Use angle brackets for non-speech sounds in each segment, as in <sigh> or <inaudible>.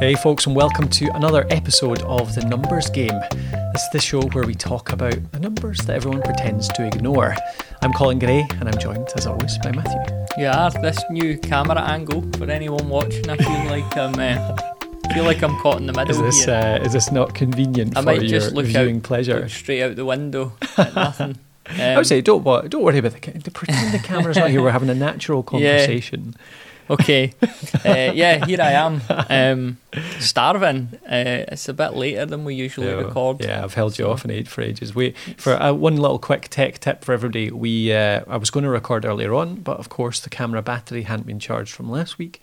Hey, folks, and welcome to another episode of The Numbers Game. This is the show where we talk about the numbers that everyone pretends to ignore. I'm Colin Gray, and I'm joined, as always, by Matthew. Yeah, this new camera angle for anyone watching, I feel <laughs> like I'm. Uh, feel like I'm caught in the middle Is this here. uh, is this not convenient I for might your just look viewing out, pleasure? look straight out the window <laughs> nothing. Um, I would say don't don't worry about the pretend the camera's not here. We're having a natural <laughs> conversation. Okay. Uh, yeah, here I am. Um, starving. Uh, it's a bit later than we usually record. Yeah, I've held you So- off and ate for ages. We for uh, one little quick tech tip for everybody. We uh, I was going to record earlier on, but of course the camera battery hadn't been charged from last week.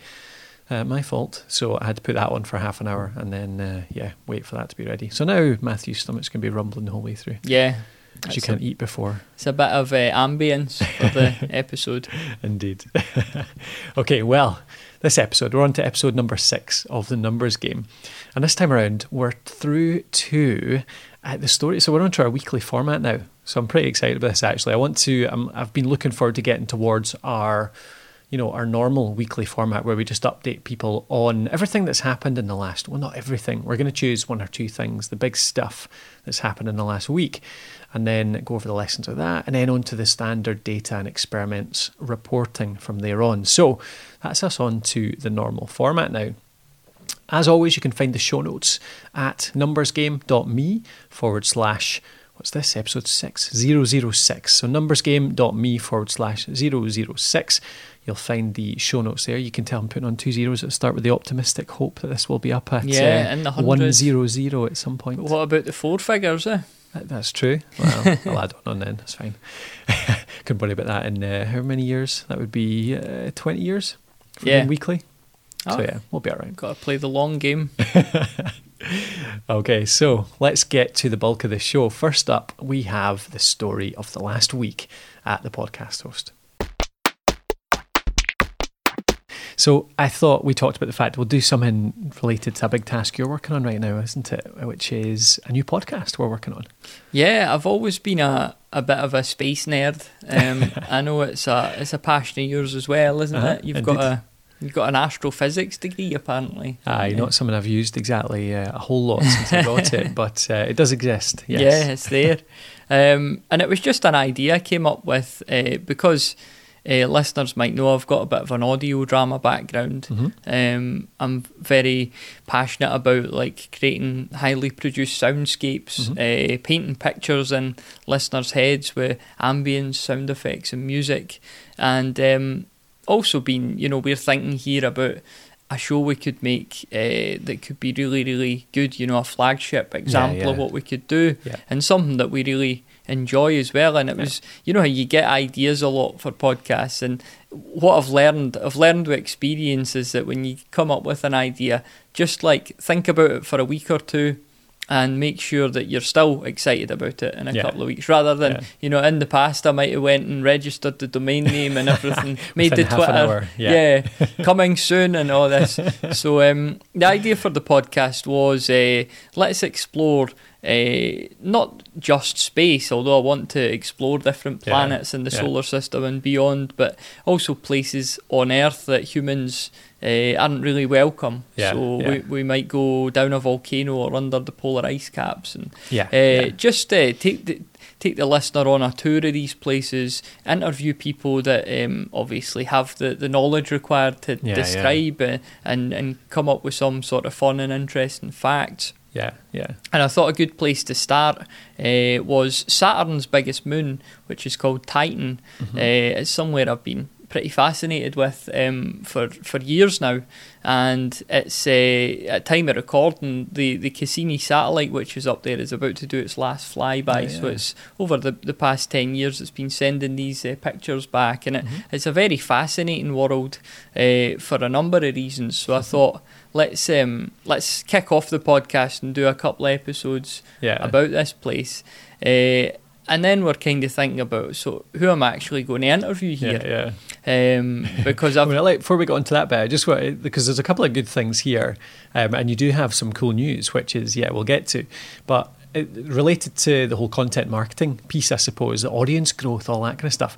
Uh, my fault. So I had to put that on for half an hour and then uh, yeah, wait for that to be ready. So now Matthew's stomach's going to be rumbling the whole way through Yeah. Because you can't a, eat before. it's a bit of uh, ambience for the <laughs> episode. Indeed. <laughs> okay, well, this episode, we're on to episode number six of the numbers game. And this time around, we're through to uh, the story. So we're on to our weekly format now. So I'm pretty excited about this actually. I want to, um, I've been looking forward to getting towards our, you know, our normal weekly format where we just update people on everything that's happened in the last, well, not everything. We're going to choose one or two things, the big stuff that's happened in the last week, and then go over the lessons of that, and then on to the standard data and experiments reporting from there on. So that's us on to the normal format now. As always, you can find the show notes at numbersgame.me forward slash, what's this, episode 6, 006. So numbersgame.me forward slash 006. You'll find the show notes there. You can tell I'm putting on two zeros at the start with the optimistic hope that this will be up at Yeah, uh, in the 100 at some point. What about the four figures? Eh? That- That's true. Well, I'll add one on then. That's fine. <laughs> Couldn't worry about that in uh, how many years? That would be uh, 20 years for Yeah. weekly. So Oh. yeah, we'll be all right. Got to play the long game. <laughs> Okay, so let's get to the bulk of the show. First up, we have the story of the last week at the podcast host. So I thought we talked about the fact we'll do something related to a big task you're working on right now, isn't it? Which is a new podcast we're working on. Yeah, I've always been a, a bit of a space nerd. Um, <laughs> I know it's a it's a passion of yours as well, isn't Uh-huh, it? You've indeed. got a you've got an astrophysics degree apparently. Aye, not something I've used exactly uh, a whole lot since I got it, <laughs> but uh, it does exist. Yes. Yeah, it's there. um, and it was just an idea I came up with uh, because uh, listeners might know I've got a bit of an audio drama background. Mhm. Um, I'm very passionate about like creating highly produced soundscapes, Mm-hmm. uh, painting pictures in listeners' heads with ambience, sound effects, and music, and um, also been you know we're thinking here about a show we could make uh, that could be really really good. You know, a flagship example of yeah. what we could do, Yeah. and something that we really enjoy as well. And it Yeah. was you know how you get ideas a lot for podcasts and what I've learned, I've learned with experience is that when you come up with an idea, just like think about it for a week or two and make sure that you're still excited about it in a Yeah. couple of weeks rather than Yeah. you know in the past I might have went and registered the domain <laughs> name and everything made the Within half an Twitter hour, yeah. <laughs> coming soon and all this so um, the idea for the podcast was uh, let's explore uh, not just space, although I want to explore different Yeah, planets in the yeah. solar system and beyond, but also places on Earth that humans uh, aren't really welcome. Yeah, so yeah. We, we might go down a volcano or under the polar ice caps and Yeah. uh, yeah. just uh, take the take the listener on a tour of these places, interview people that um, obviously have the, the knowledge required to describe uh, and and come up with some sort of fun and interesting facts. Yeah. Yeah. And I thought a good place to start uh, was Saturn's biggest moon, which is called Titan. Mm-hmm. Uh, it's somewhere I've been pretty fascinated with um, for for years now, and it's uh, at time of recording the the Cassini satellite, which is up there, is about to do its last flyby. Oh, So it's over the the past ten years, it's been sending these uh, pictures back, and it, Mm-hmm. it's a very fascinating world uh, for a number of reasons. So I thought. Let's um let's kick off the podcast and do a couple of episodes Yeah. about this place. Uh, and then we're kind of thinking about so who am I actually going to interview here? Yeah. Um, <laughs> because I I've mean, like, before we go into that bit, I just want because there's a couple of good things here, um, and you do have some cool news, which is yeah, we'll get to, but it, related to the whole content marketing piece, I suppose, the audience growth, all that kind of stuff.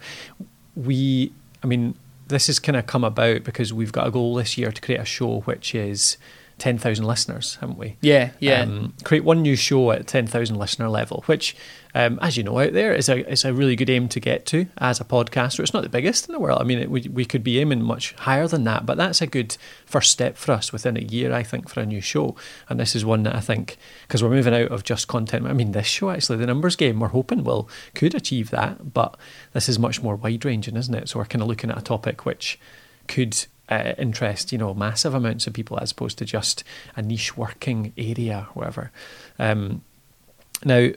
We, I mean, this has kind of come about because we've got a goal this year to create a show which is 10,000 listeners, haven't we? Yeah, yeah. Um, create one new show at 10,000 listener level, which, um, as you know, out there is a, is a really good aim to get to as a podcaster. It's not the biggest in the world. I mean, it, we, we could be aiming much higher than that, but that's a good first step for us within a year, I think, for a new show. And this is one that I think, because we're moving out of just content. I mean, this show, actually, the numbers game, we're hoping will could achieve that, but this is much more wide ranging, isn't it? So we're kind of looking at a topic which could uh, interest you know massive amounts of people as opposed to just a niche working area whatever. Um, now,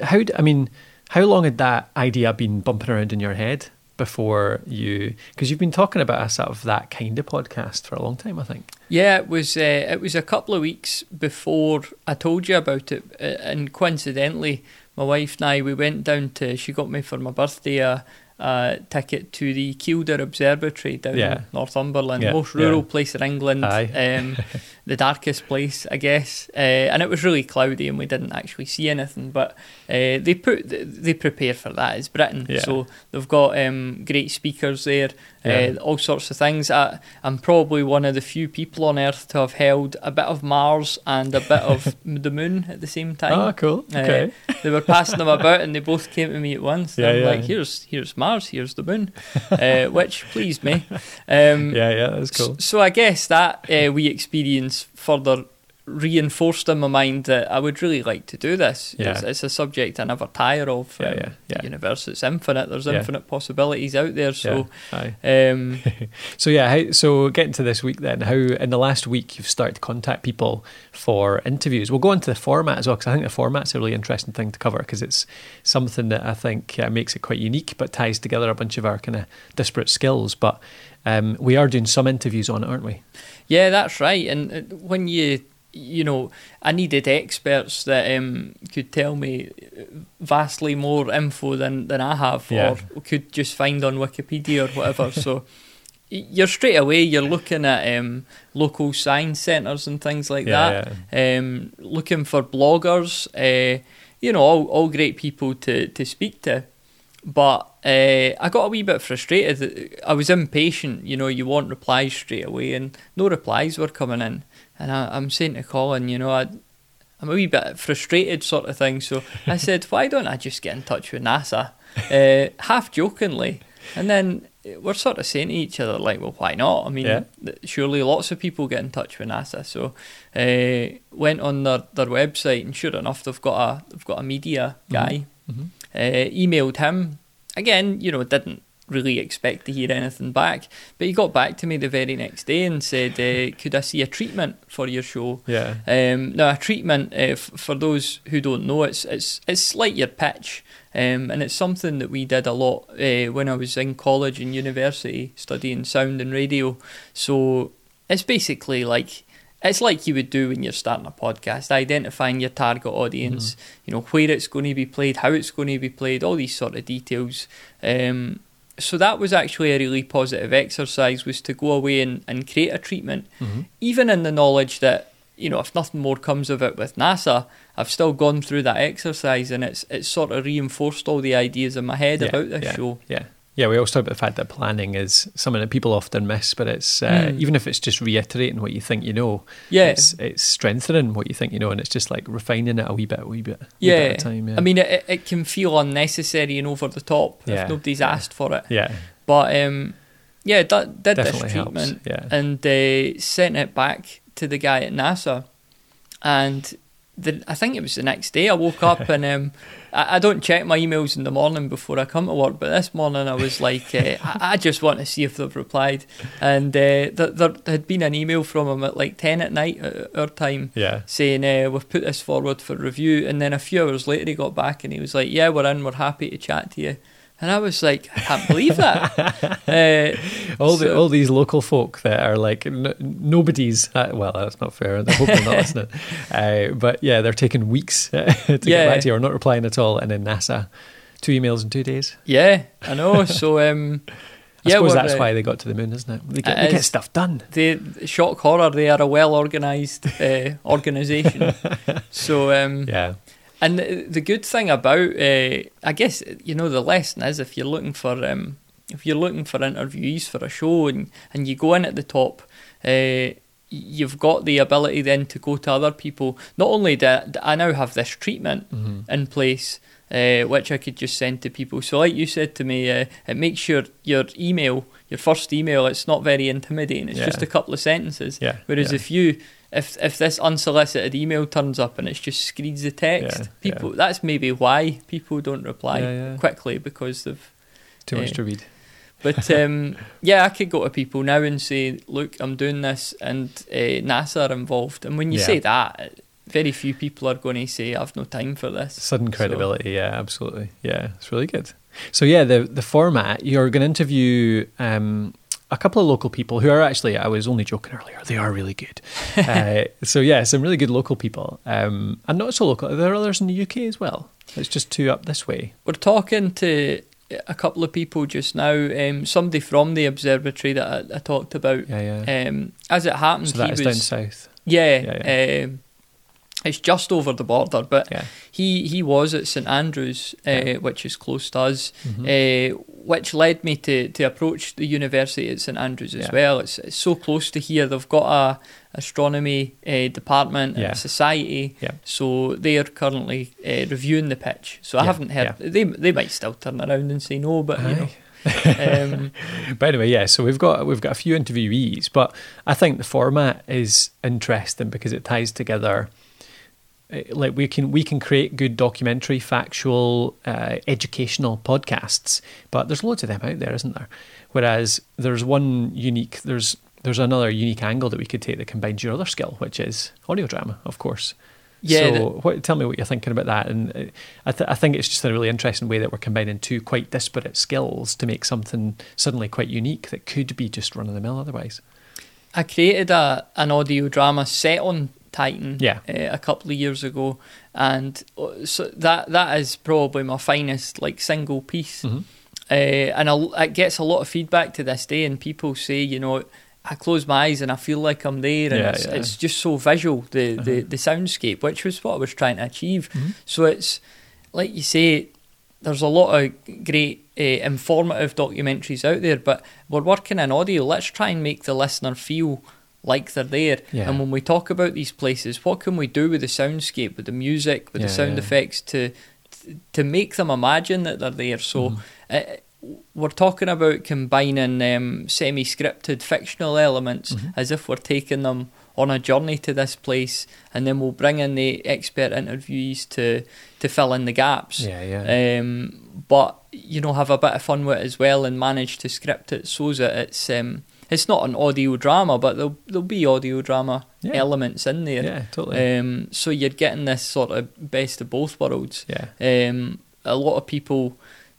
how I mean, how long had that idea been bumping around in your head before you? Because you've been talking about a sort of that kind of podcast for a long time, I think. Yeah, it was. Uh, it was a couple of weeks before I told you about it, uh, and coincidentally, my wife and I we went down to. She got me for my birthday a, uh, ticket to the Kielder Observatory down Yeah. in Northumberland, Yeah, most rural yeah. place in England, <laughs> um, the darkest place, I guess. Uh, and it was really cloudy, and we didn't actually see anything. But uh, they put they prepare for that. It's Britain, so they've got um, great speakers there, Yeah. uh, all sorts of things. I, I'm probably one of the few people on Earth to have held a bit of Mars and a bit of <laughs> the Moon at the same time. Oh, cool. Uh, Okay. <laughs> they were passing them about, and they both came to me at once. Yeah, I'm yeah. like, "Here's here's Mars, here's the Moon," uh, <laughs> which pleased me. Um, yeah, yeah, that's cool. s- So I guess that uh, we experience further reinforced in my mind that I would really like to do this. Yeah. It's, it's a subject I never tire of. Yeah, Um, yeah, yeah. The universe it's infinite. There's Yeah. infinite possibilities out there. So, yeah. Um, <laughs> So yeah, how, so getting to this week then, how in the last week you've started to contact people for interviews. We'll go into the format as well because I think the format's a really interesting thing to cover because it's something that I think uh, makes it quite unique, but ties together a bunch of our kind of disparate skills. But um, we are doing some interviews on it, aren't we? Yeah, that's right. And uh, when you, you know, I needed experts that um, could tell me vastly more info than, than I have, Yeah. or could just find on Wikipedia or whatever. so <laughs> you're straight away you're looking at um, local science centres and things like Yeah, that. Um, looking for bloggers, uh, you know, all, all great people to, to speak to. But uh, I got a wee bit frustrated. I was impatient. You know, you want replies straight away, and no replies were coming in. And I, I'm saying to Colin, you know, I, I'm a wee bit frustrated, sort of thing. So I <laughs> said, why don't I just get in touch with NASA, uh, half jokingly, and then we're sort of saying to each other, like, well, why not? I mean, Yeah. surely lots of people get in touch with NASA. So uh, went on their, their website, and sure enough, they've got a they've got a media guy Mhm. uh, emailed him again. You know, didn't really expect to hear anything back, but he got back to me the very next day and said, uh, "Could I see a treatment for your show?" Yeah. Um, now, a treatment uh, f- for those who don't know, it's it's it's like your pitch, um, and it's something that we did a lot uh, when I was in college and university studying sound and radio. So it's basically like it's like you would do when you're starting a podcast, identifying your target audience, you know where it's going to be played, how it's going to be played, all these sort of details. Um, so that was actually a really positive exercise was to go away and, and create a treatment Mhm. even in the knowledge that you know if nothing more comes of it with NASA, I've still gone through that exercise and it's it's sort of reinforced all the ideas in my head Yeah, about this yeah, show. Yeah. Yeah, we always talk about the fact that planning is something that people often miss, but it's uh, Mm. even if it's just reiterating what you think you know, Yeah, it's it's strengthening what you think you know, and it's just like refining it a wee bit, a wee bit, wee yeah. bit a time. Yeah. I mean, it, it can feel unnecessary and over the top Yeah, if nobody's yeah. asked for it. yeah, But um, yeah, that did definitely this helps. treatment Yeah, and uh, sent it back to the guy at NASA. And the, I think it was the next day I woke up and um, I, I don't check my emails in the morning before I come to work, but this morning I was like, uh, I, I just want to see if they've replied. And uh, th- there had been an email from him at like 10 at night at our time yeah, saying, uh, We've put this forward for review. And then a few hours later he got back and he was like, Yeah, we're in, we're happy to chat to you. And I was like, I can't believe that. <laughs> uh, all the all these local folk that are like n- nobody's. Uh, well, that's not fair. I hope they're not listening. <laughs> Uh, but yeah, they're taking weeks <laughs> to Yeah. get back to you or not replying at all, and then NASA, two emails in two days. Yeah, I know. So, um, I yeah, suppose that's uh, why they got to the moon, isn't it? They get, they get stuff done. They shock horror. They are a well organised uh, organisation. so, um, Yeah, and the, the good thing about, uh, I guess, you know, the lesson is if you're looking for, um, if you're looking for interviewees for a show and and you go in at the top, uh, you've got the ability then to go to other people. Not only do I now have this treatment Mm-hmm. in place, uh, which I could just send to people. So, like you said to me, uh, it makes your your email, your first email, it's not very intimidating. It's Yeah. just a couple of sentences. Yeah, Whereas yeah. if you if if this unsolicited email turns up and it's just screens of text, Yeah, people that's maybe why people don't reply Yeah, yeah. quickly because they've Too much Eh, to read. but <laughs> um, yeah, I could go to people now and say, "Look, I'm doing this," and uh, NASA are involved. And when you Yeah. say that, very few people are going to say, "I've no time for this." Sudden So- credibility, yeah, absolutely. Yeah, it's really good. So yeah, the the format, you're going to interview um, a couple of local people who are actually, I was only joking earlier, they are really good. <laughs> uh, so yeah, some really good local people. Um, and not so local, there are others in the UK as well. It's just two up this way. We're talking to a couple of people just now. Um, somebody from the observatory that I, I talked about. Yeah, yeah. Um, as it happens, so that he is was down south. yeah. Yeah, Um, it's just over the border, but Yeah. he he was at St Andrews, uh, Yeah. which is close to us. Mhm. uh, which led me to, to approach the university at St Andrews as Yeah. well. It's, it's so close to here. They've got a astronomy uh, department and society, Yeah. so they are currently uh, reviewing the pitch. So I haven't heard. They they might still turn around and say no, but you know. um, <laughs> But anyway, yeah. So we've got we've got a few interviewees, but I think the format is interesting because it ties together. Eh, Like we can we can create good documentary, factual, uh, educational podcasts, but there's loads of them out there, isn't there? Whereas there's one unique there's there's another unique angle that we could take that combines your other skill, which is audio drama, of course. Yeah, So, what, tell me what you're thinking about that. And uh, I, th- I think it's just a really interesting way that we're combining two quite disparate skills to make something suddenly quite unique that could be just run of the mill otherwise. I created a an audio drama set on Titan Yeah. uh, a couple of years ago, and uh, so that that is probably my finest like single piece. Mhm. Uh, and a, it gets a lot of feedback to this day, and people say, you know, I close my eyes and I feel like I'm there, and Yeah, it's, yeah. it's just so visual the, the Uh-huh. the soundscape, which was what I was trying to achieve. Mhm. So it's like you say, there's a lot of great uh, informative documentaries out there, but we're working in audio. Let's try and make the listener feel like they're there. Yeah. And when we talk about these places, what can we do with the soundscape, with the music, with Yeah, the sound yeah. effects to to make them imagine that they're there? So. Uh, we're talking about combining um, semi-scripted fictional elements Mhm. as if we're taking them on a journey to this place, and then we'll bring in the expert interviewees to to fill in the gaps. Yeah, yeah. Um, but you know, have a bit of fun with it as well, and manage to script it so that it's um, it's not an audio drama, but there'll there'll be audio drama Yeah. elements in there. yeah, totally. Um, so you're getting this sort of best of both worlds. yeah. Um, a lot of people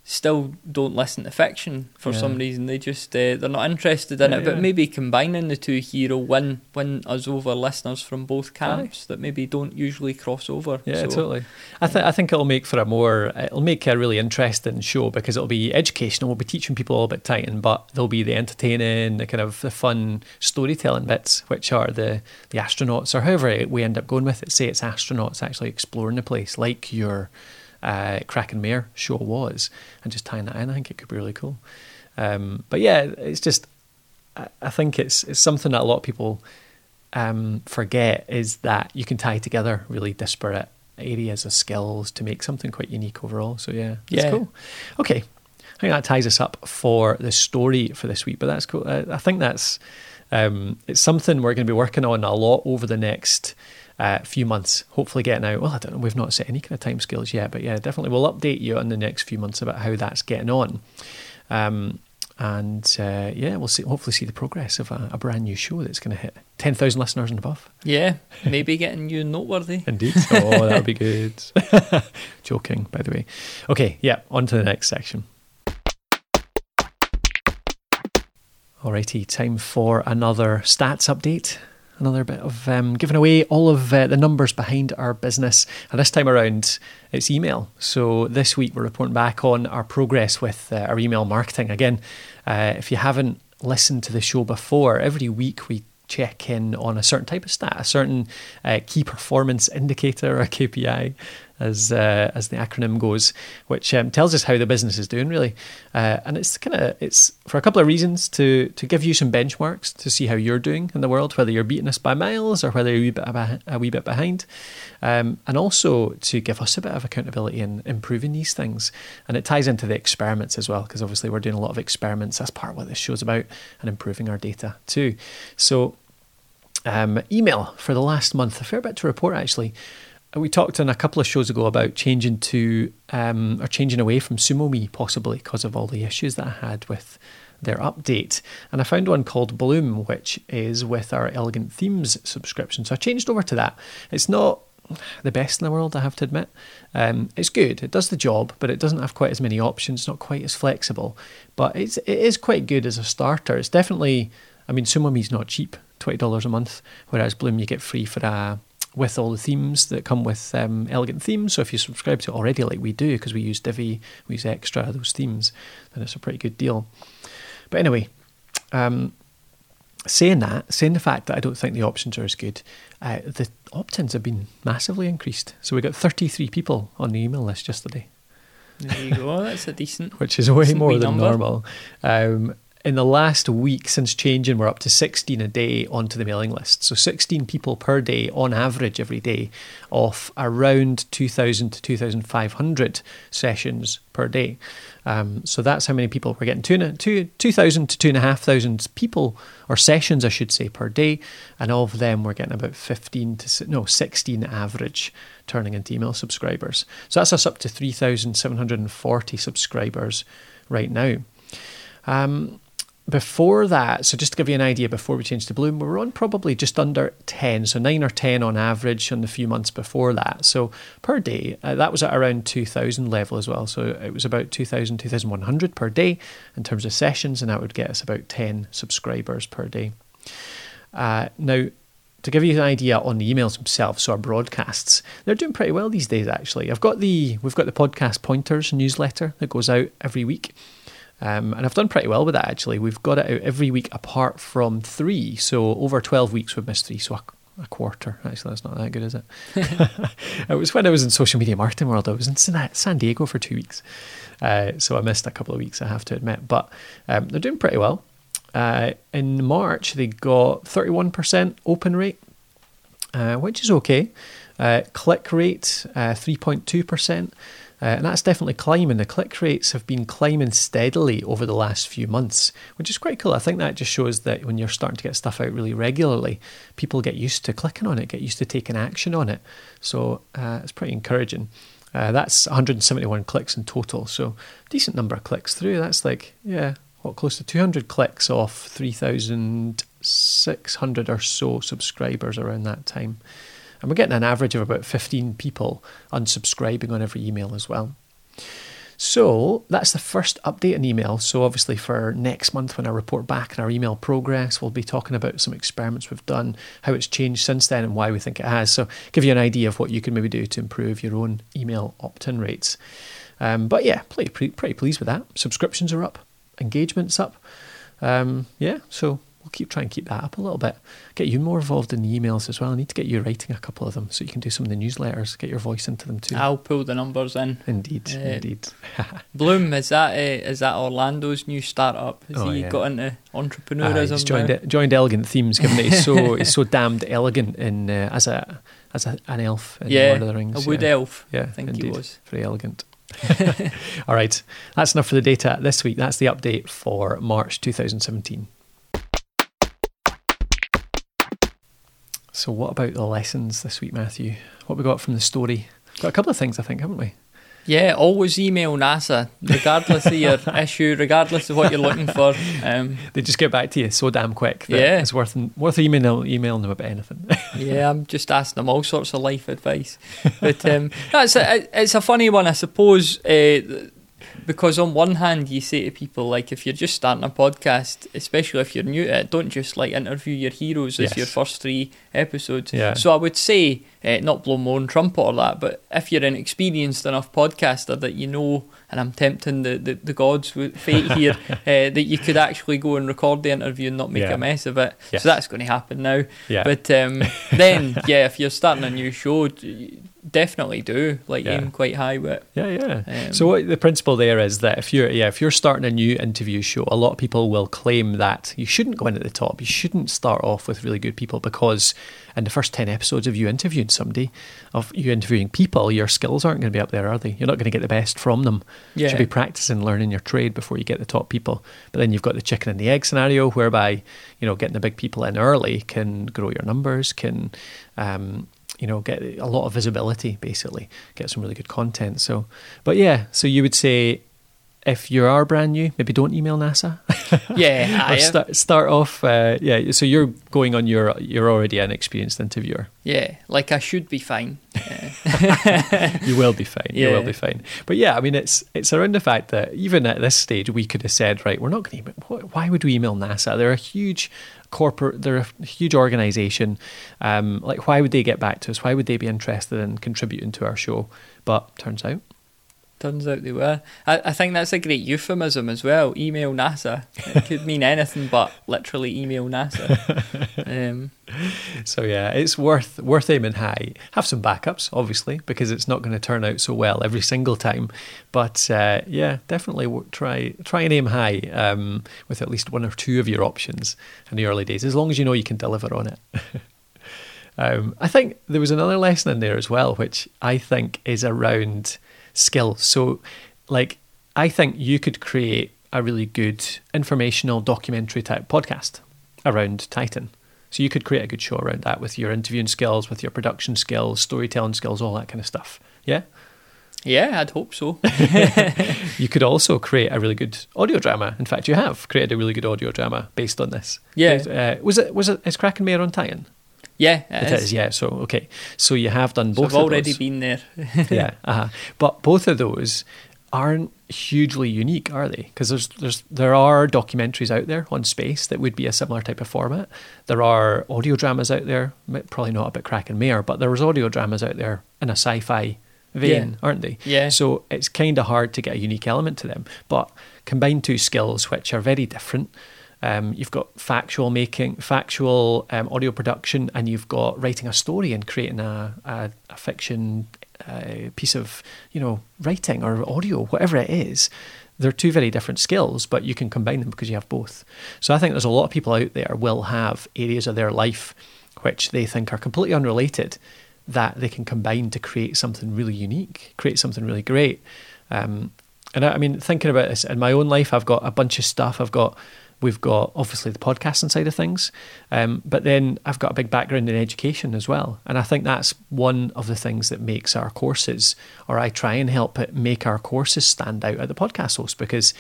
still don't listen to fiction for Yeah. some reason. They just uh, they're not interested in Yeah, it. But yeah. maybe combining the two here will win win us over listeners from both camps that maybe don't usually cross over. Yeah, So, totally. I think I think it'll make for a more it'll make a really interesting show because it'll be educational. We'll be teaching people all about Titan, but there'll be the entertaining, the kind of the fun storytelling bits, which are the the astronauts or however we end up going with it. Say it's astronauts actually exploring the place, like your uh, Kraken Mare show was, and just tying that in. I think it could be really cool. Um, but yeah, it's just I, I think it's it's something that a lot of people um, forget is that you can tie together really disparate areas of skills to make something quite unique overall. So yeah, that's Yeah. cool. Okay, I think that ties us up for the story for this week. But that's cool. I, I think that's um, it's something we're going to be working on a lot over the next. Uh, few months, hopefully getting out. Well, I don't know. We've not set any kind of time scales yet, but yeah, definitely we'll update you in the next few months about how that's getting on. Um, and uh, yeah, we'll see. Hopefully, see the progress of a, a brand new show that's going to hit ten thousand listeners and above. yeah, maybe getting you noteworthy. <laughs> Indeed. Oh, that would be good. <laughs> Joking, by the way. Okay, yeah, on to the next section. Alrighty, time for another stats update. Another bit of um, giving away all of uh, the numbers behind our business. And this time around, it's email. So this week, we're reporting back on our progress with uh, our email marketing. Again, uh, if you haven't listened to the show before, every week we check in on a certain type of stat, a certain uh, key performance indicator or KPI. As uh, as the acronym goes, which um, tells us how the business is doing really, uh, and it's kind of it's for a couple of reasons to to give you some benchmarks to see how you're doing in the world, whether you're beating us by miles or whether you're a wee bit, a wee bit behind, um, and also to give us a bit of accountability in improving these things. And it ties into the experiments as well, because obviously we're doing a lot of experiments. That's part of what this show's about, and improving our data too. So um, email for the last month, a fair bit to report actually. We talked on a couple of shows ago about changing to um, or changing away from SumoMe possibly because of all the issues that I had with their update. And I found one called Bloom, which is with our Elegant Themes subscription. So I changed over to that. It's not the best in the world, I have to admit. Um, it's good, it does the job, but it doesn't have quite as many options, not quite as flexible. But it's, it is quite good as a starter. It's definitely, I mean, SumoMe's not cheap, $20 a month, whereas Bloom you get free for a with all the themes that come with um, Elegant Themes. So if you subscribe to it already, like we do, because we use Divi, we use Extra, those themes, then it's a pretty good deal. But anyway, um, saying that, saying the fact that I don't think the options are as good, uh, the opt-ins have been massively increased. So we got 33 people on the email list yesterday. There you go. That's a decent, <laughs> which is way more than number. normal. Um, in the last week since changing, we're up to 16 a day onto the mailing list. So 16 people per day on average every day off around 2,000 to 2,500 sessions per day. Um, so that's how many people we're getting 2,000 2, 2, to 2,500 people, or sessions, I should say, per day. And of them, we're getting about 15 to, no, 16 average turning into email subscribers. So that's us up to 3,740 subscribers right now. Um, before that, so just to give you an idea, before we changed to Bloom, we were on probably just under 10, so 9 or 10 on average in the few months before that. So per day, uh, that was at around 2,000 level as well. So it was about 2,000, 2,100 per day in terms of sessions, and that would get us about 10 subscribers per day. Uh, now, to give you an idea on the emails themselves, so our broadcasts, they're doing pretty well these days. Actually, I've got the we've got the podcast pointers newsletter that goes out every week. Um, and I've done pretty well with that actually. We've got it out every week apart from three. So over 12 weeks, we've missed three. So a, a quarter. Actually, that's not that good, is it? <laughs> <laughs> it was when I was in social media marketing world. I was in San Diego for two weeks. Uh, so I missed a couple of weeks, I have to admit. But um, they're doing pretty well. Uh, in March, they got 31% open rate, uh, which is okay. Uh, click rate, 3.2%. Uh, and that's definitely climbing. The click rates have been climbing steadily over the last few months, which is quite cool. I think that just shows that when you're starting to get stuff out really regularly, people get used to clicking on it, get used to taking action on it. So uh, it's pretty encouraging. Uh, that's 171 clicks in total, so decent number of clicks through. That's like, yeah, what, close to 200 clicks off 3,600 or so subscribers around that time. And we're getting an average of about 15 people unsubscribing on every email as well. So that's the first update in email. So obviously for next month when I report back on our email progress, we'll be talking about some experiments we've done, how it's changed since then and why we think it has. So give you an idea of what you can maybe do to improve your own email opt-in rates. Um, but yeah, pretty, pretty, pretty pleased with that. Subscriptions are up, engagements up. Um, yeah, so we'll keep trying to keep that up a little bit. Get you more involved in the emails as well. I need to get you writing a couple of them so you can do some of the newsletters. Get your voice into them too. I'll pull the numbers in. Indeed, uh, indeed. <laughs> Bloom is that uh, is that Orlando's new startup? Has oh, he yeah. got into entrepreneurism? Uh, he's joined it, joined Elegant Themes, given that he's so <laughs> he's so damned elegant in uh, as a as a, an elf in yeah, Lord of the Rings. A wood yeah. elf. Yeah, I think indeed. he was very elegant. <laughs> All right, that's enough for the data this week. That's the update for March 2017. So, what about the lessons this week, Matthew? What we got from the story? Got a couple of things, I think, haven't we? Yeah, always email NASA, regardless of your <laughs> issue, regardless of what you're looking for. Um, they just get back to you so damn quick. yeah, it's worth worth emailing emailing them about anything. <laughs> yeah, I'm just asking them all sorts of life advice. But um, no, it's a it's a funny one, I suppose. Uh, because on one hand you say to people like if you're just starting a podcast especially if you're new to it don't just like interview your heroes yes. as your first three episodes yeah. so i would say uh, not blow my own trumpet or that but if you're an experienced enough podcaster that you know and i'm tempting the, the, the gods with fate here <laughs> uh, that you could actually go and record the interview and not make yeah. a mess of it yes. so that's going to happen now yeah. but um, then <laughs> yeah if you're starting a new show definitely do like Yeah. aim quite high with. Yeah, yeah. Um, so what the principle there is that if you're yeah if you're starting a new interview show, a lot of people will claim that you shouldn't go in at the top. You shouldn't start off with really good people because in the first ten episodes of you interviewing somebody, of you interviewing people, your skills aren't going to be up there, are they? You're not going to get the best from them. You should be practicing learning your trade before you get the top people. But then you've got the chicken and the egg scenario, whereby you know getting the big people in early can grow your numbers, can um, you know get a lot of visibility, basically get some really good content. So, but yeah, so you would say if you are brand new, maybe don't email NASA. <laughs> Yeah, <laughs> or start start off. Uh, yeah, so you're going on your you're already an experienced interviewer. yeah, like I should be fine. Yeah. <laughs> you will be fine. Yeah. You will be fine. But yeah, I mean, it's it's around the fact that even at this stage, we could have said, right, we're not going to. email. Why would we email NASA? They're a huge corporate. They're a huge organization. Um, like, why would they get back to us? Why would they be interested in contributing to our show? But turns out, Turns out they were. I, I think that's a great euphemism as well. Email NASA. It could mean anything but literally email NASA. <laughs> Um, so yeah, it's worth worth aiming high. Have some backups, obviously, because it's not going to turn out so well every single time. But uh, yeah, definitely try try and aim high um, with at least one or two of your options in the early days, as long as you know you can deliver on it. <laughs> um, I think there was another lesson in there as well, which I think is around skills. So, like, I think you could create a really good informational documentary type podcast around Titan. So you could create a good show around that with your interviewing skills, with your production skills, storytelling skills, all that kind of stuff. Yeah. yeah, I'd hope so. <laughs> <laughs> You could also create a really good audio drama. In fact, you have created a really good audio drama based on this. Yeah. Uh, was it? Was it? Is Kraken Mare on Titan? Yeah, it, It is. Yeah. So okay. So you have done So both. I've of already been there. <laughs> <laughs> yeah, uh-huh. but both of those aren't hugely unique, are they? Because there's there's there are documentaries out there on space that would be a similar type of format. There are audio dramas out there, probably not about Kraken Mare, but there's audio dramas out there in a sci-fi vein, Yeah. aren't they? Yeah. So it's kind of hard to get a unique element to them. But combine two skills which are very different. Um, you've got factual making, factual um, audio production, and you've got writing a story and creating a, a, a fiction uh, piece of, you know, writing or audio, whatever it is. They're two very different skills, but you can combine them because you have both. So I think there's a lot of people out there will have areas of their life which they think are completely unrelated that they can combine to create something really unique, create something really great. Um, and I, I mean, thinking about this in my own life, I've got a bunch of stuff. I've got, we've got obviously the podcasting side of things, um, but then I've got a big background in education as well. And I think that's one of the things that makes our courses, or I try and help it make our courses stand out at the podcast host because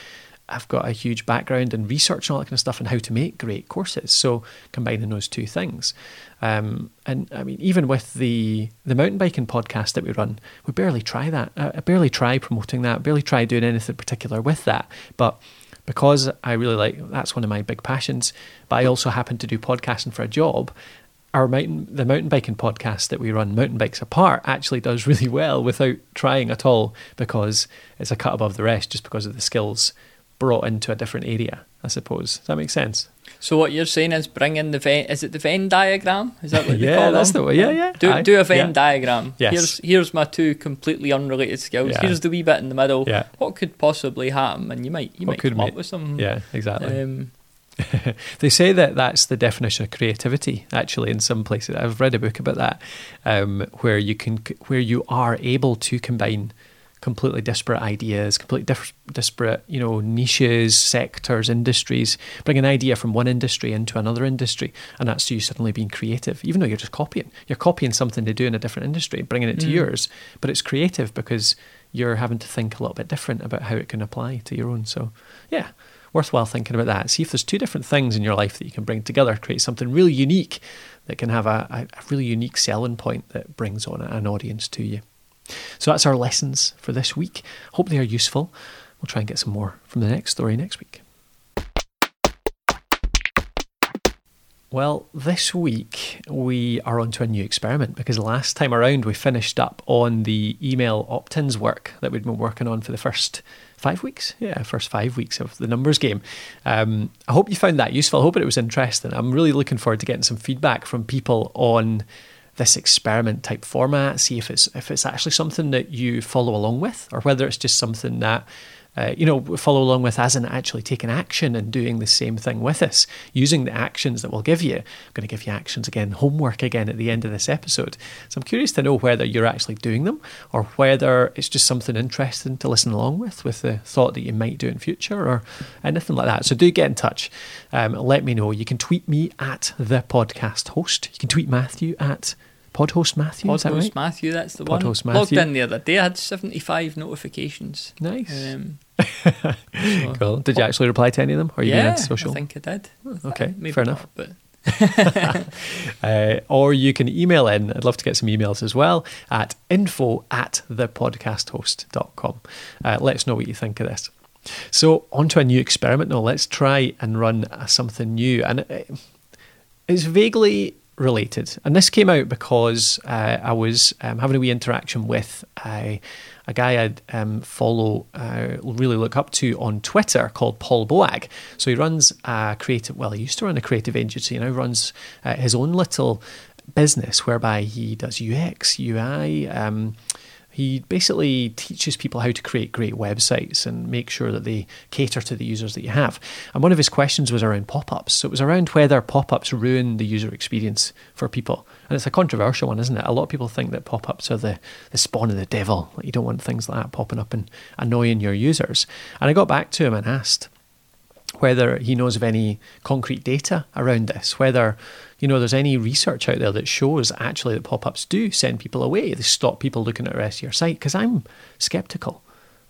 I've got a huge background in research and all that kind of stuff and how to make great courses. So combining those two things, um, and I mean, even with the the mountain biking podcast that we run, we barely try that. I barely try promoting that. Barely try doing anything particular with that. But because I really like that's one of my big passions. But I also happen to do podcasting for a job. Our mountain the mountain biking podcast that we run, Mountain Bikes Apart, actually does <laughs> really well without trying at all because it's a cut above the rest just because of the skills brought into a different area. I suppose. Does that make sense? So what you're saying is bring in the Venn. Is it the Venn diagram? Is that what <laughs> they Yeah, call that's them? the way- yeah, yeah. Do Aye, do a Venn yeah. diagram. Yes. Here's here's my two completely unrelated skills. Yeah. Here's the wee bit in the middle. Yeah. What could possibly happen? And you might you What might could come ma- up with some. Yeah, exactly. Um, <laughs> they say that that's the definition of creativity. Actually, in some places, I've read a book about that, um, where you can, where you are able to combine completely disparate ideas, completely diff- disparate, you know, niches, sectors, industries. Bring an idea from one industry into another industry, and that's you suddenly being creative, even though you're just copying. You're copying something they do in a different industry, bringing it to Mm. yours, but it's creative because you're having to think a little bit different about how it can apply to your own. So, yeah, worthwhile thinking about that. See if there's two different things in your life that you can bring together, create something really unique that can have a, a, a really unique selling point that brings on an audience to you. So that's our lessons for this week. Hope they are useful. We'll try and get some more from the next story next week. Well, this week we are on to a new experiment because last time around we finished up on the email opt ins work that we'd been working on for the first five weeks. Yeah, first five weeks of the numbers game. Um, I hope you found that useful. I hope it was interesting. I'm really looking forward to getting some feedback from people on this experiment type format, see if it's if it's actually something that you follow along with, or whether it's just something that uh, you know, follow along with as in actually taking action and doing the same thing with us, using the actions that we'll give you. I'm going to give you actions again, homework again at the end of this episode. So I'm curious to know whether you're actually doing them or whether it's just something interesting to listen along with, with the thought that you might do in future or anything like that. So do get in touch. Um, let me know. You can tweet me at the podcast host. You can tweet Matthew at Podhost Matthew. Podhost that right? Matthew, that's the Podhost one. Matthew. Logged in the other day, I had 75 notifications. Nice. Um, <laughs> cool. Did you actually reply to any of them? Or are you yeah, being social? I think I did. Okay, Maybe fair not, enough. But <laughs> Uh, or you can email in. I'd love to get some emails as well at info at thepodcasthost.com. Uh, let us know what you think of this. So, on to a new experiment now. Let's try and run uh, something new. And it, it's vaguely related. And this came out because uh, I was um, having a wee interaction with a, a guy I um, follow, uh, really look up to on Twitter called Paul Boag. So he runs a creative, well, he used to run a creative agency, now runs uh, his own little business whereby he does UX, UI. Um, he basically teaches people how to create great websites and make sure that they cater to the users that you have. And one of his questions was around pop ups. So it was around whether pop ups ruin the user experience for people. And it's a controversial one, isn't it? A lot of people think that pop ups are the, the spawn of the devil. Like you don't want things like that popping up and annoying your users. And I got back to him and asked whether he knows of any concrete data around this, whether you know there's any research out there that shows actually that pop-ups do send people away. They stop people looking at the rest of your site because I'm skeptical.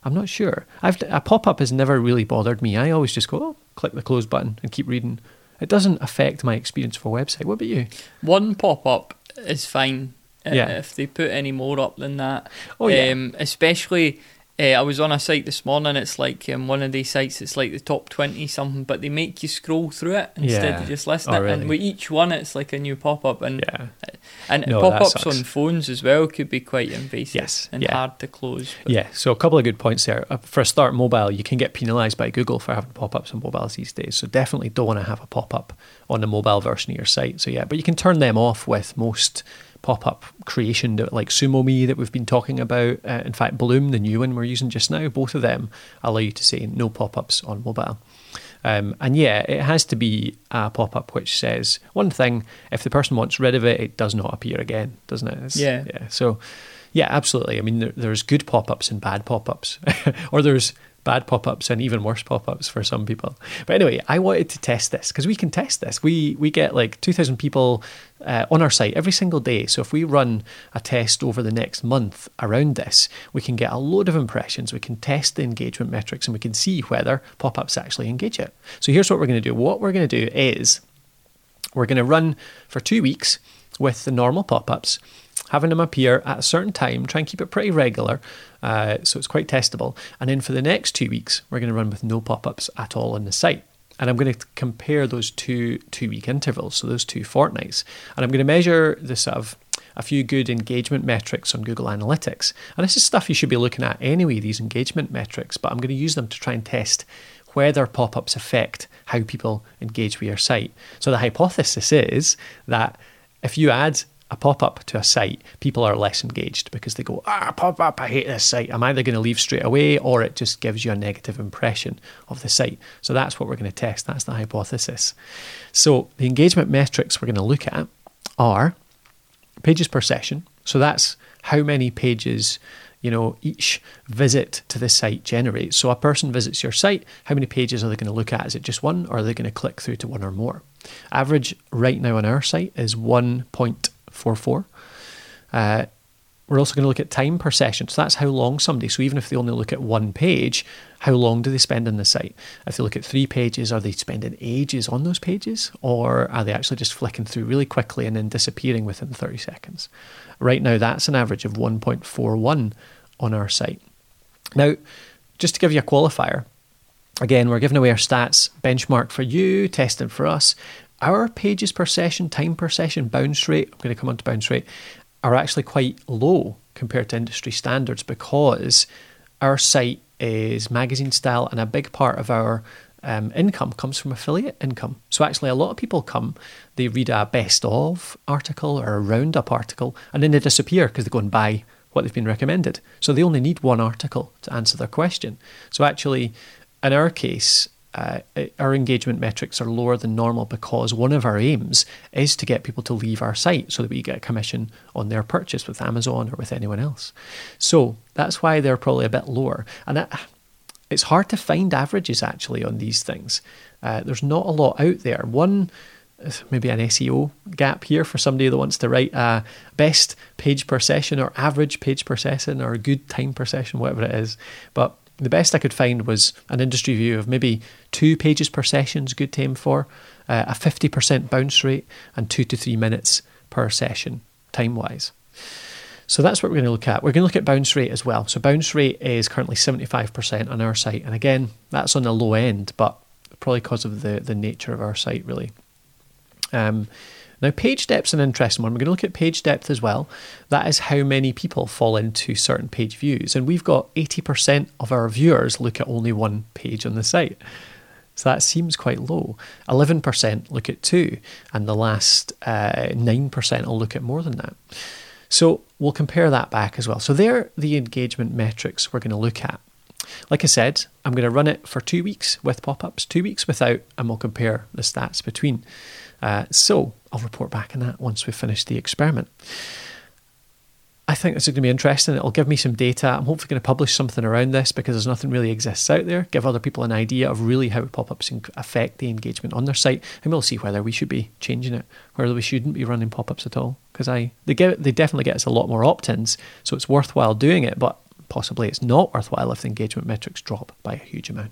I'm not sure. I've, a pop-up has never really bothered me. I always just go, oh, click the close button and keep reading. It doesn't affect my experience of a website. What about you? one pop up is fine. uh, Yeah. If they put any more up than that. Oh, yeah. Um, especially, uh, I was on a site this morning. It's like um, one of these sites. It's like the top twenty something, but they make you scroll through it instead Yeah. of just listening. Oh, really? And with each one, it's like a new pop up. And Yeah. and No, pop ups on phones as well could be quite invasive Yes, and yeah. hard to close. But Yeah, so a couple of good points there. Uh, For a start, mobile, you can get penalised by Google for having pop ups on mobiles these days. So definitely don't want to have a pop up on the mobile version of your site. So yeah, but you can turn them off with most pop up creation that- like SumoMe that we've been talking about. Uh, in fact, Bloom, the new one we're using just now, both of them allow you to say no pop ups on mobile. Um, and yeah, it has to be a pop up which says one thing. If the person wants rid of it, it does not appear again, doesn't it? It's- Yeah. Yeah. So, yeah, absolutely. I mean, there, there's good pop ups and bad pop ups, <laughs> or there's bad pop ups and even worse pop ups for some people. But anyway, I wanted to test this because we can test this. We we get like 2,000 people uh, on our site every single day. So if we run a test over the next month around this, we can get a load of impressions. We can test the engagement metrics and we can see whether pop ups actually engage it. So here's what we're going to do. What we're going to do is we're going to run for two weeks with the normal pop ups, having them appear at a certain time, try and keep it pretty regular uh, so it's quite testable. And then for the next two weeks, we're going to run with no pop ups at all on the site. And I'm going to compare those two two week intervals, so those two fortnights. And I'm going to measure the sort of a few good engagement metrics on Google Analytics. And this is stuff you should be looking at anyway, these engagement metrics, but I'm going to use them to try and test whether pop ups affect how people engage with your site. So the hypothesis is that if you add a pop up to a site, people are less engaged because they go, ah, pop up, I hate this site. I'm either going to leave straight away or it just gives you a negative impression of the site. So that's what we're going to test. That's the hypothesis. So the engagement metrics we're going to look at are pages per session. So that's how many pages you know each visit to the site generates. So a person visits your site, how many pages are they going to look at? Is it just one, or are they going to click through to one or more? Average right now on our site is 1.44. Uh, we're also going to look at time per session. So that's how long somebody, so even if they only look at one page, how long do they spend on the site? If they look at three pages, are they spending ages on those pages? Or are they actually just flicking through really quickly and then disappearing within 30 seconds? Right now, that's an average of 1.41 on our site. Now, just to give you a qualifier, again, we're giving away our stats benchmark for you, testing for us. Our pages per session, time per session, bounce rate, I'm going to come on to bounce rate, are actually quite low compared to industry standards because our site is magazine style and a big part of our um, income comes from affiliate income. So actually, a lot of people come, they read a best of article or a roundup article, and then they disappear because they go and buy what they've been recommended. So they only need one article to answer their question. So actually, in our case, uh, our engagement metrics are lower than normal because one of our aims is to get people to leave our site so that we get a commission on their purchase with Amazon or with anyone else. So that's why they're probably a bit lower. And that, it's hard to find averages actually on these things. Uh, there's not a lot out there. One, maybe an SEO gap here for somebody that wants to write a best page per session or average page per session or a good time per session, whatever it is. But the best I could find was an industry view of maybe two pages per session is good to aim for, uh, a 50% bounce rate, and two to three minutes per session, time wise. So that's what we're going to look at. We're going to look at bounce rate as well. So bounce rate is currently 75% on our site. And again, that's on the low end, but probably because of the, the nature of our site, really. Um, now, page depth's an interesting one. We're going to look at page depth as well. That is how many people fall into certain page views. And we've got 80% of our viewers look at only one page on the site. So that seems quite low. 11% look at two, and the last uh, 9% will look at more than that. So we'll compare that back as well. So they're the engagement metrics we're going to look at. Like I said, I'm going to run it for two weeks with pop ups, two weeks without, and we'll compare the stats between. Uh, so I'll report back on that once we've finished the experiment. I think this is going to be interesting. It'll give me some data. I'm hopefully going to publish something around this because there's nothing really exists out there. Give other people an idea of really how pop-ups affect the engagement on their site, and we'll see whether we should be changing it, whether we shouldn't be running pop-ups at all. Because I they get they definitely get us a lot more opt-ins, so it's worthwhile doing it. But possibly it's not worthwhile if the engagement metrics drop by a huge amount.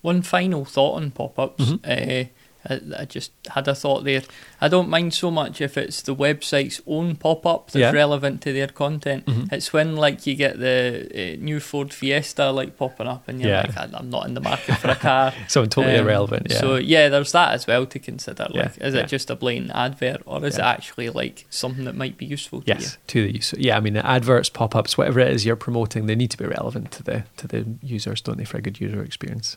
One final thought on pop-ups. Mm-hmm. Uh, I, I, just had a thought there. I don't mind so much if it's the website's own pop up that's yeah. relevant to their content. Mm-hmm. It's when like you get the uh, new Ford Fiesta like popping up, and you're yeah. like, I'm not in the market for a car. <laughs> so totally um, irrelevant. Yeah. So yeah, there's that as well to consider. Like, is it just a blatant advert, or is it actually like something that might be useful to yes, you? to the use. Yeah, I mean, the adverts, pop ups, whatever it is you're promoting, they need to be relevant to the to the users, don't they, for a good user experience.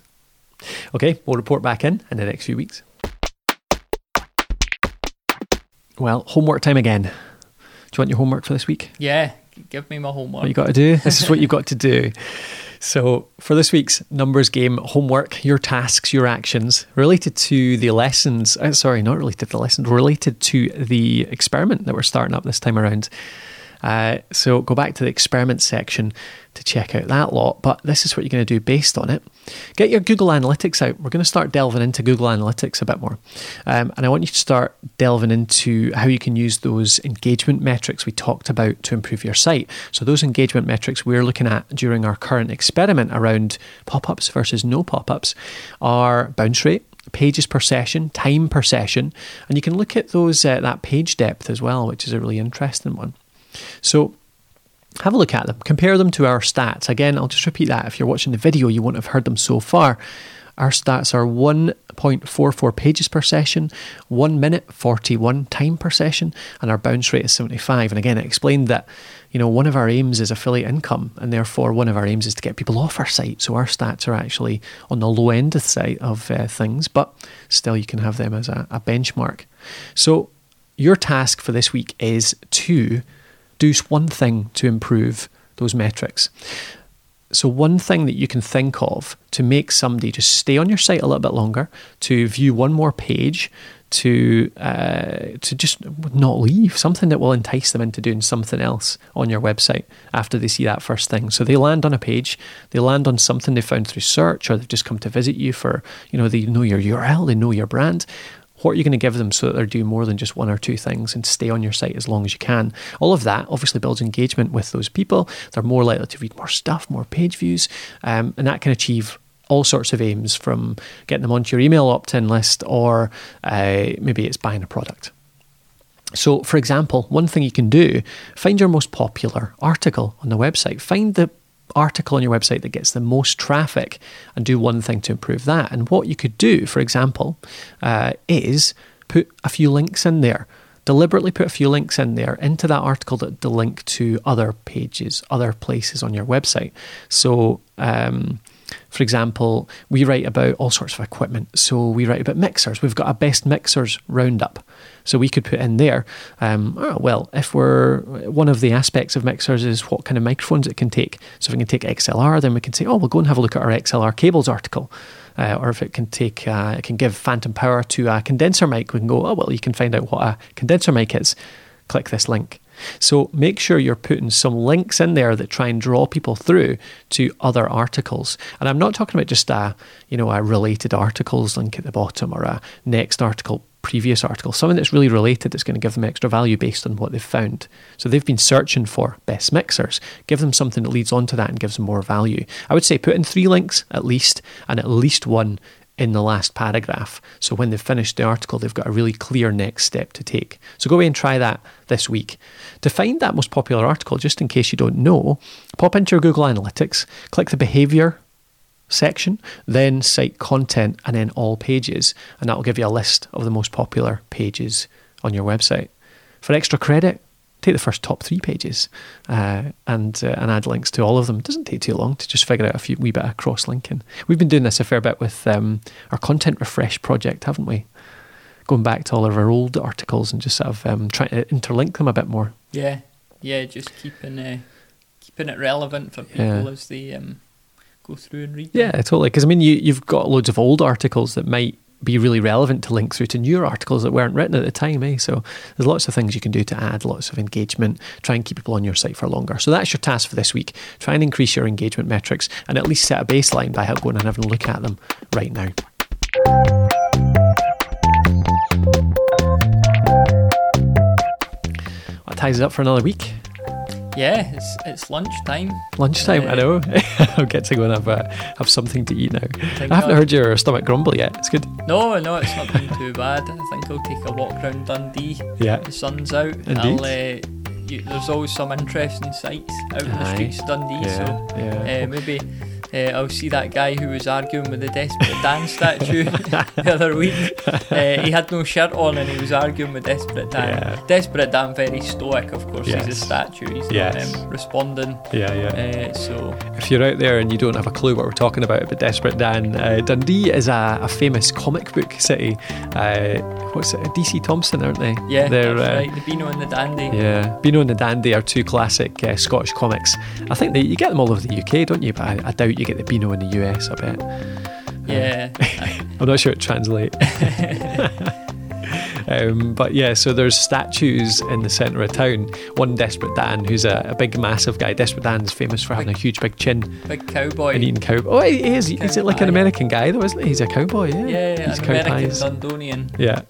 Okay, we'll report back in in the next few weeks. Well, homework time again. Do you want your homework for this week? Yeah, give me my homework. What you got to do? This is what you've got to do. <laughs> So, for this week's numbers game homework, your tasks, your actions related to the lessons, uh, sorry, not related to the lessons, related to the experiment that we're starting up this time around. Uh, so go back to the experiment section to check out that lot. But this is what you're going to do based on it. Get your Google Analytics out. We're going to start delving into Google Analytics a bit more. Um, and I want you to start delving into how you can use those engagement metrics we talked about to improve your site. So, those engagement metrics we're looking at during our current experiment around pop ups versus no pop ups are bounce rate pages per session, time per session, and you can look at those uh, that page depth as well, which is a really interesting one. So have a look at them, compare them to our stats. Again, I'll just repeat that. If you're watching the video, you won't have heard them so far. Our stats are 1.44 pages per session, 1 minute 41 time per session, and our bounce rate is 75. And again, I explained that you know one of our aims is affiliate income, and therefore one of our aims is to get people off our site. So our stats are actually on the low end of site of uh, things, but still you can have them as a, a benchmark. So your task for this week is to one thing to improve those metrics. So, one thing that you can think of to make somebody just stay on your site a little bit longer, to view one more page, to uh, to just not leave, something that will entice them into doing something else on your website after they see that first thing. So they land on a page, they land on something they found through search, or they've just come to visit you for, you know, they know your URL, they know your brand. What are you going to give them so that they're doing more than just one or two things and stay on your site as long as you can? All of that obviously builds engagement with those people. They're more likely to read more stuff, more page views, um, and that can achieve all sorts of aims from getting them onto your email opt in list or uh, maybe it's buying a product. So, for example, one thing you can do find your most popular article on the website. Find the article on your website that gets the most traffic and do one thing to improve that. And what you could do, for example, uh, is put a few links in there. Deliberately put a few links in there into that article that the link to other pages, other places on your website. So, um, For example, we write about all sorts of equipment. So we write about mixers. We've got a best mixers roundup. So we could put in there, um, oh, well, if we're one of the aspects of mixers is what kind of microphones it can take. So if we can take XLR, then we can say, oh, we'll go and have a look at our XLR cables article. Uh, or if it can take, uh, it can give phantom power to a condenser mic, we can go, oh, well, you can find out what a condenser mic is. Click this link. So make sure you're putting some links in there that try and draw people through to other articles. And I'm not talking about just a, you know, a related articles link at the bottom or a next article previous article, something that's really related that's going to give them extra value based on what they've found. So they've been searching for best mixers. Give them something that leads on to that and gives them more value. I would say put in three links at least, and at least one in the last paragraph. So when they've finished the article, they've got a really clear next step to take. So go away and try that this week. To find that most popular article, just in case you don't know, pop into your Google Analytics, click the behavior section, then site content, and then all pages. And that will give you a list of the most popular pages on your website. For extra credit, take the first top three pages uh, and uh, and add links to all of them. It doesn't take too long to just figure out a few wee bit of cross linking. We've been doing this a fair bit with um, our content refresh project, haven't we? Going back to all of our old articles and just sort of um, trying to interlink them a bit more. Yeah, yeah, just keeping uh, keeping it relevant for people yeah. as they um, go through and read. Them. Yeah, totally. Because I mean, you you've got loads of old articles that might be really relevant to link through to newer articles that weren't written at the time. Eh? So there's lots of things you can do to add lots of engagement, try and keep people on your site for longer. So that's your task for this week. Try and increase your engagement metrics and at least set a baseline by going and having a look at them right now. That ties it up for another week. Yeah, it's it's lunchtime. Lunchtime, uh, I know. <laughs> I'll get to go and have uh, have something to eat now. I haven't heard your stomach grumble yet. It's good. No, no, it's not been too bad. I think I'll take a walk around Dundee. Yeah, the sun's out. Indeed. I'll, uh, you, there's always some interesting sights out in the streets of Dundee. Yeah, so yeah. Uh, maybe uh, I'll see that guy who was arguing with the Desperate Dan statue <laughs> the other week. Uh, he had no shirt on and he was arguing with Desperate Dan. Yeah. Desperate Dan, very stoic, of course. Yes. He's a statue. He's yes. not um, responding. Yeah, yeah. Uh, so if you're out there and you don't have a clue what we're talking about, but Desperate Dan, uh, Dundee is a, a, famous comic book city. Uh, what's it? DC Thomson, aren't they? Yeah, They're, that's uh, right. The Beano and the Dandy. Yeah, Beano and the Dandy are two classic Scottish comics. I think they, you get them all over the UK, don't you? But I, I doubt you you get the Beano in the US, I bet. Yeah. <laughs> I'm not sure it translates. <laughs> Um, but yeah, so there's statues in the centre of town. One Desperate Dan, who's a, a, big, massive guy. Desperate Dan's famous for having big, a huge, big chin. Big cowboy. And eating cow. Oh, he is. Cow he's like an American guy, though, isn't he? He's a cowboy. Yeah. Yeah, yeah he's an American Dundonian. Yeah.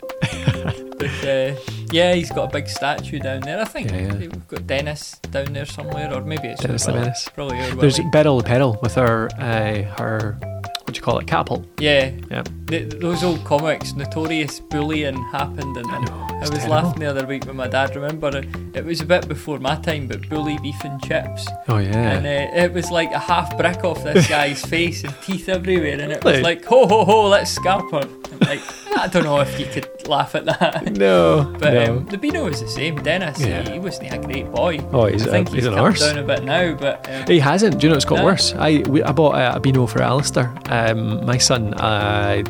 but uh, yeah, he's got a big statue down there. I think yeah, yeah. we've got Dennis down there somewhere, or maybe it's Dennis the Menace. Probably. There's Beryl the Peril with her uh, her what do you call it, catapult. Yeah, yeah. The, those old comics, notorious bullying happened, and I, know, I was terrible. laughing the other week with my dad. Remember, it, it, was a bit before my time, but bully beef and chips. Oh yeah. And uh, it was like a half brick off this <laughs> guy's face and teeth everywhere, and it was like ho ho ho, let's scamper. Like I don't know if you could laugh at that. No, but no. Um, the Beano was the same. Dennis, yeah. he, he wasn't a great boy. Oh, he's I think a, he's, he's an arse. down a bit now, but um, he hasn't. Do you know it's got no. worse? I we, I bought a, a Beano for Alistair, um, my son. Uh,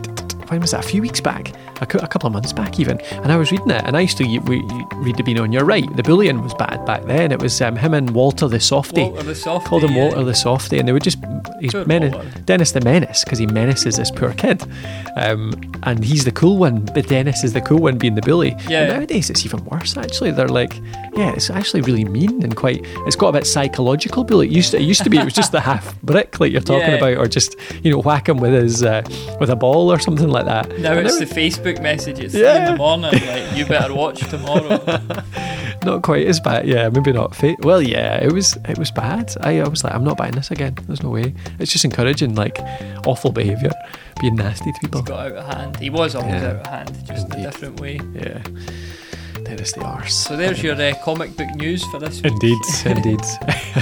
when was that? A few weeks back a, couple of months back even, and I was reading it, and I used to read the Beano, and you're right, the bullying was bad back then. It was um, him and Walter the Softy. Walter the Softy. Called him Walter the Softy, and they would just, he's men- Dennis the Menace, because he menaces this poor kid. Um, and he's the cool one, but Dennis is the cool one being the bully. Yeah. And nowadays it's even worse, actually. They're like, yeah, it's actually really mean and quite, it's got a bit psychological bully. It used to, it used to be, it was just the <laughs> half brick like you're talking yeah. about, or just, you know, whack him with his, uh, with a ball or something like that. Now it's now the Facebook Facebook messages yeah. in the morning, like you better watch tomorrow. <laughs> not quite as bad, yeah. Maybe not. Fa- well, yeah, it was it was bad. I, I was like, I'm not buying this again. There's no way. It's just encouraging like awful behaviour, being nasty to people. He's got out of hand. He was always yeah. out of hand, just Indeed. a different way. Yeah. There is the arse. So there's your uh, comic book news for this week. Indeed, <laughs> indeed.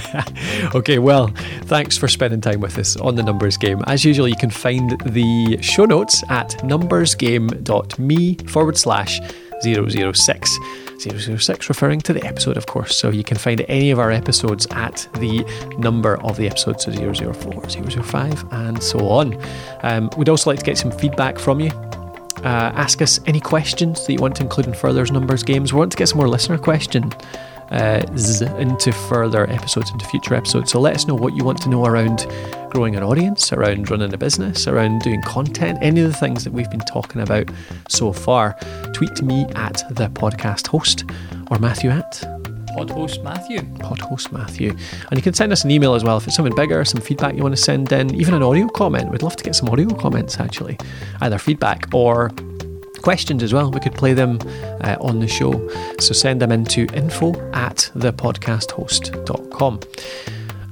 <laughs> okay, well, thanks for spending time with us on the Numbers Game. As usual, you can find the show notes at numbersgame.me forward slash 006. 006, referring to the episode, of course. So you can find any of our episodes at the number of the episodes, so 004, 005, and so on. Um, we'd also like to get some feedback from you. Uh, ask us any questions that you want to include in further numbers games. We want to get some more listener questions uh, into further episodes, into future episodes. So let us know what you want to know around growing an audience, around running a business, around doing content, any of the things that we've been talking about so far. Tweet me at the podcast host or Matthew at Pod host Matthew. Pod host Matthew. And you can send us an email as well if it's something bigger, some feedback you want to send in, even an audio comment. We'd love to get some audio comments actually, either feedback or questions as well. We could play them uh, on the show. So send them into info at thepodcasthost.com.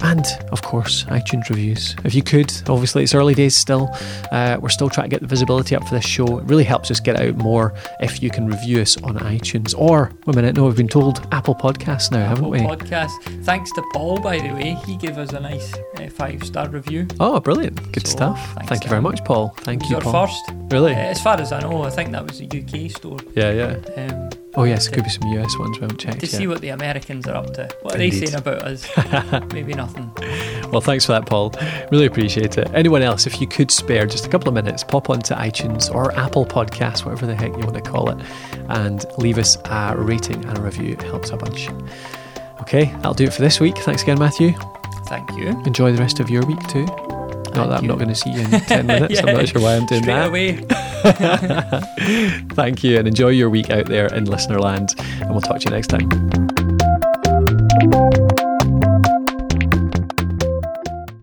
And of course, iTunes reviews. If you could, obviously, it's early days still. Uh, we're still trying to get the visibility up for this show. It really helps us get out more if you can review us on iTunes or, wait a minute, no, we've been told Apple Podcasts now, haven't we? Podcast. Thanks to Paul, by the way. He gave us a nice uh, five star review. Oh, brilliant. Good So, stuff. Thank you very much, Paul. Thank you, Paul. first. Really? Uh, as far as I know, I think that was a UK store. Yeah, yeah. Um, Oh, yes, there could be some US ones we haven't checked to yet. see what the Americans are up to. What are Indeed. they saying about us? <laughs> Maybe nothing. Well, thanks for that, Paul. Really appreciate it. Anyone else, if you could spare just a couple of minutes, pop onto iTunes or Apple Podcasts, whatever the heck you want to call it, and leave us a rating and a review. It helps a bunch. Okay, that'll do it for this week. Thanks again, Matthew. Thank you. Enjoy the rest of your week too. Not that I'm not going to see you in 10 <laughs> minutes. I'm not sure why I'm doing that. away. <laughs> Thank you and enjoy your week out there in listener land. And we'll talk to you next time.